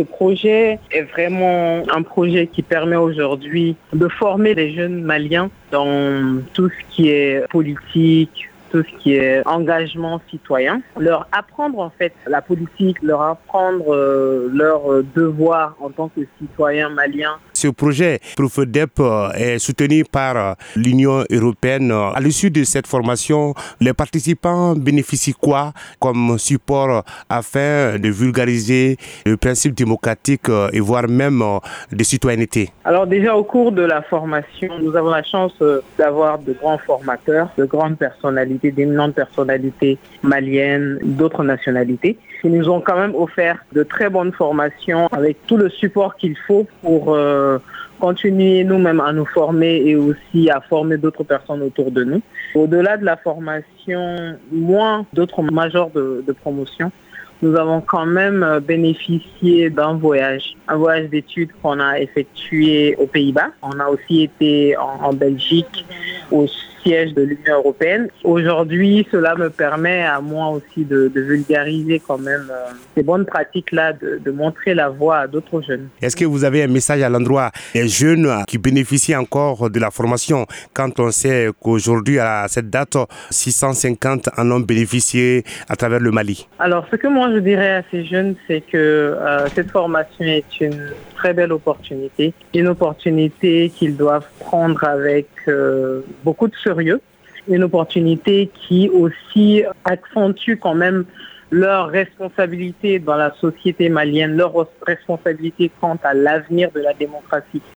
ce projet est vraiment un projet qui permet aujourd'hui de former les jeunes maliens dans tout ce qui est politique, tout ce qui est engagement citoyen, leur apprendre en fait la politique, leur apprendre euh, leurs devoirs en tant que citoyen malien. Ce projet Profedep euh, est soutenu par euh, l'Union européenne. À l'issue de cette formation, les participants bénéficient quoi comme support afin de vulgariser le principe démocratique et voire même de citoyenneté? Alors déjà au cours de la formation, nous avons la chance d'avoir de grands formateurs, de grandes personnalités personnalités maliennes, d'autres nationalités, qui nous ont quand même offert de très bonnes formations avec tout le support qu'il faut pour euh, continuer nous-mêmes à nous former et aussi à former d'autres personnes autour de nous. Au-delà de la formation, moins d'autres majors de, promotion, nous avons quand même bénéficié d'un voyage, un voyage d'études qu'on a effectué aux Pays-Bas. On a aussi été en, en Belgique, au siège de l'Union européenne. Aujourd'hui, cela me permet à moi aussi de, vulgariser quand même euh, ces bonnes pratiques-là, de, montrer la voie à d'autres jeunes. Est-ce que vous avez un message à l'endroit des jeunes qui bénéficient encore de la formation quand on sait qu'aujourd'hui, à cette date, 650 en ont bénéficié à travers le Mali? Alors, ce que moi je dirais à ces jeunes, c'est que euh, cette formation est une très belle opportunité, une opportunité qu'ils doivent prendre avec euh, beaucoup de sérieux, une opportunité qui aussi accentue quand même leur responsabilité dans la société malienne, leur responsabilité quant à l'avenir de la démocratie